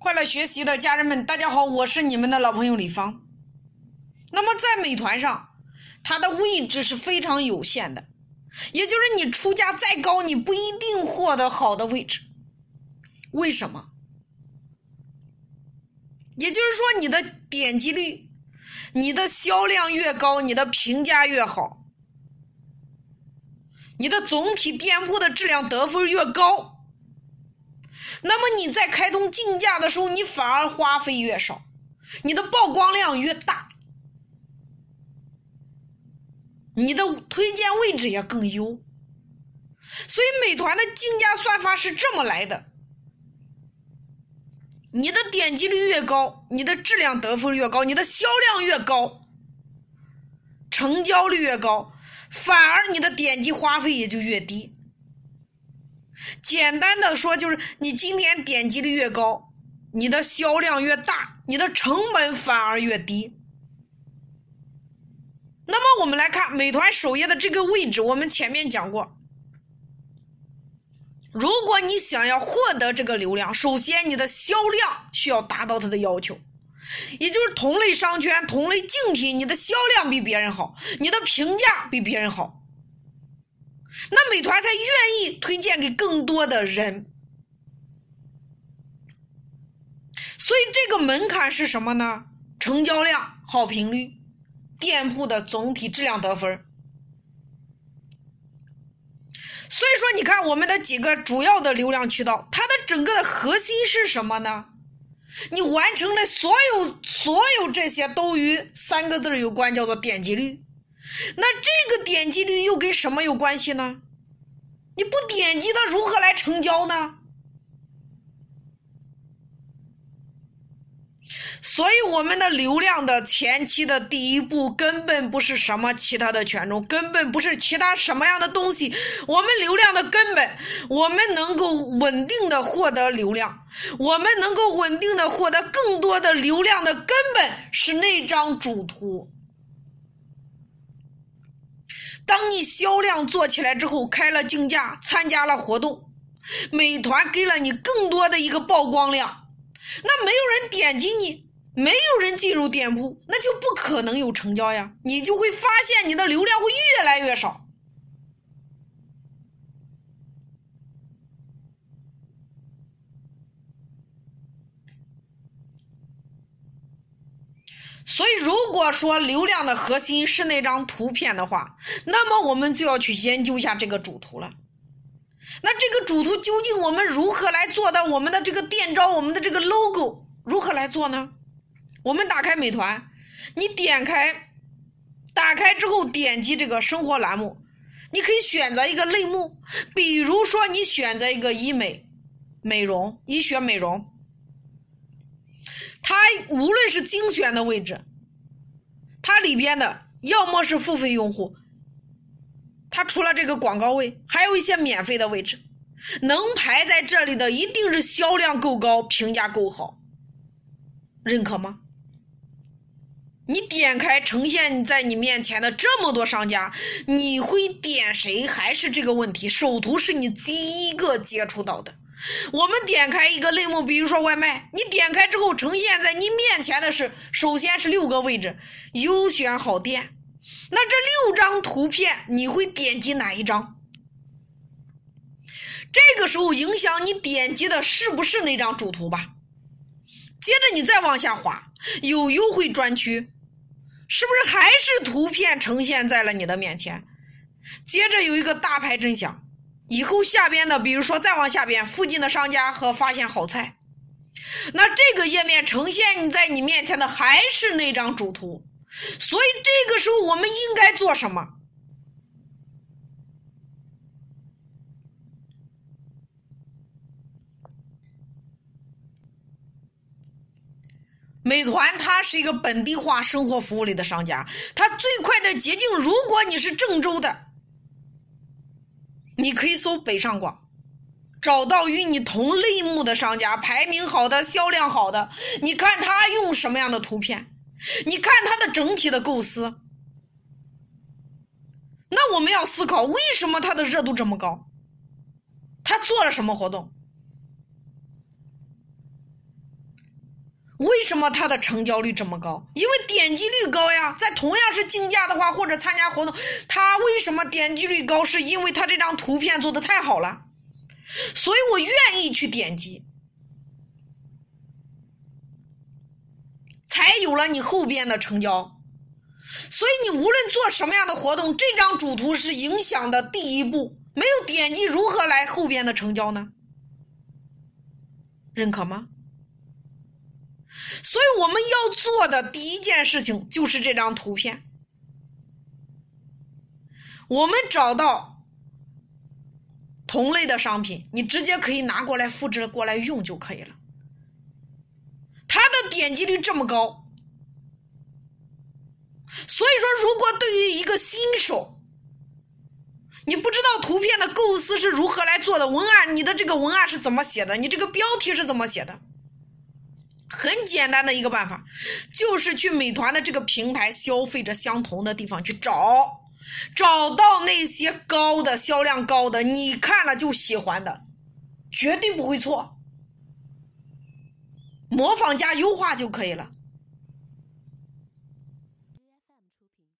快乐学习的家人们，大家好，我是你们的老朋友李芳。那么在美团上，它的位置是非常有限的，也就是你出价再高，你不一定获得好的位置。为什么？也就是说，你的点击率、你的销量越高，你的评价越好，你的总体店铺的质量得分越高。那么你在开通竞价的时候，你反而花费越少，你的曝光量越大，你的推荐位置也更优。所以美团的竞价算法是这么来的：你的点击率越高，你的质量得分越高，你的销量越高，成交率越高，反而你的点击花费也就越低。简单的说，就是你今天点击率越高，你的销量越大，你的成本反而越低。那么我们来看美团首页的这个位置，我们前面讲过，如果你想要获得这个流量，首先你的销量需要达到它的要求，也就是同类商圈、同类竞品，你的销量比别人好，你的评价比别人好。那美团才愿意推荐给更多的人，所以这个门槛是什么呢？成交量、好评率、店铺的总体质量得分。所以说，你看我们的几个主要的流量渠道，它的整个的核心是什么呢？你完成了所有所有这些都与三个字有关，叫做点击率。那这个点击率又跟什么有关系呢？你不点击它如何来成交呢？所以我们的流量的前期的第一步根本不是什么其他的权重，根本不是其他什么样的东西。我们流量的根本，我们能够稳定的获得流量，我们能够稳定的获得更多的流量的根本是那张主图。当你销量做起来之后，开了竞价，参加了活动，美团给了你更多的一个曝光量，那没有人点击你，没有人进入店铺，那就不可能有成交呀，你就会发现你的流量会越来越少。所以，如果说流量的核心是那张图片的话，那么我们就要去研究一下这个主图了。那这个主图究竟我们如何来做到我们的这个店招、我们的这个 logo 如何来做呢？我们打开美团，你点开，打开之后点击这个生活栏目，你可以选择一个类目，比如说你选择一个医美、美容、医学美容。它无论是精选的位置，它里边的要么是付费用户，它除了这个广告位，还有一些免费的位置，能排在这里的一定是销量够高、评价够好，认可吗？你点开呈现在你面前的这么多商家，你会点谁？还是这个问题？首图是你第一个接触到的。我们点开一个类目，比如说外卖，你点开之后呈现在你面前的是，首先是六个位置，优选好店。那这六张图片，你会点击哪一张？这个时候影响你点击的是不是那张主图吧？接着你再往下滑，有优惠专区，是不是还是图片呈现在了你的面前？接着有一个大牌真香。以后下边的，比如说再往下边，附近的商家和发现好菜，那这个页面呈现在你面前的还是那张主图，所以这个时候我们应该做什么？美团它是一个本地化生活服务类的商家，它最快的捷径，如果你是郑州的。你可以搜北上广，找到与你同类目的商家，排名好的、销量好的，你看他用什么样的图片，你看他的整体的构思。那我们要思考，为什么他的热度这么高？他做了什么活动？为什么它的成交率这么高？因为点击率高呀。在同样是竞价的话，或者参加活动，它为什么点击率高？是因为它这张图片做的太好了，所以我愿意去点击，才有了你后边的成交。所以你无论做什么样的活动，这张主图是影响的第一步。没有点击，如何来后边的成交呢？认可吗？所以我们要做的第一件事情就是这张图片。我们找到同类的商品，你直接可以拿过来复制过来用就可以了。它的点击率这么高，所以说，如果对于一个新手，你不知道图片的构思是如何来做的，文案你的这个文案是怎么写的，你这个标题是怎么写的？很简单的一个办法，就是去美团的这个平台消费者相同的地方去找，找到那些高的销量高的，你看了就喜欢的，绝对不会错。模仿加优化就可以了。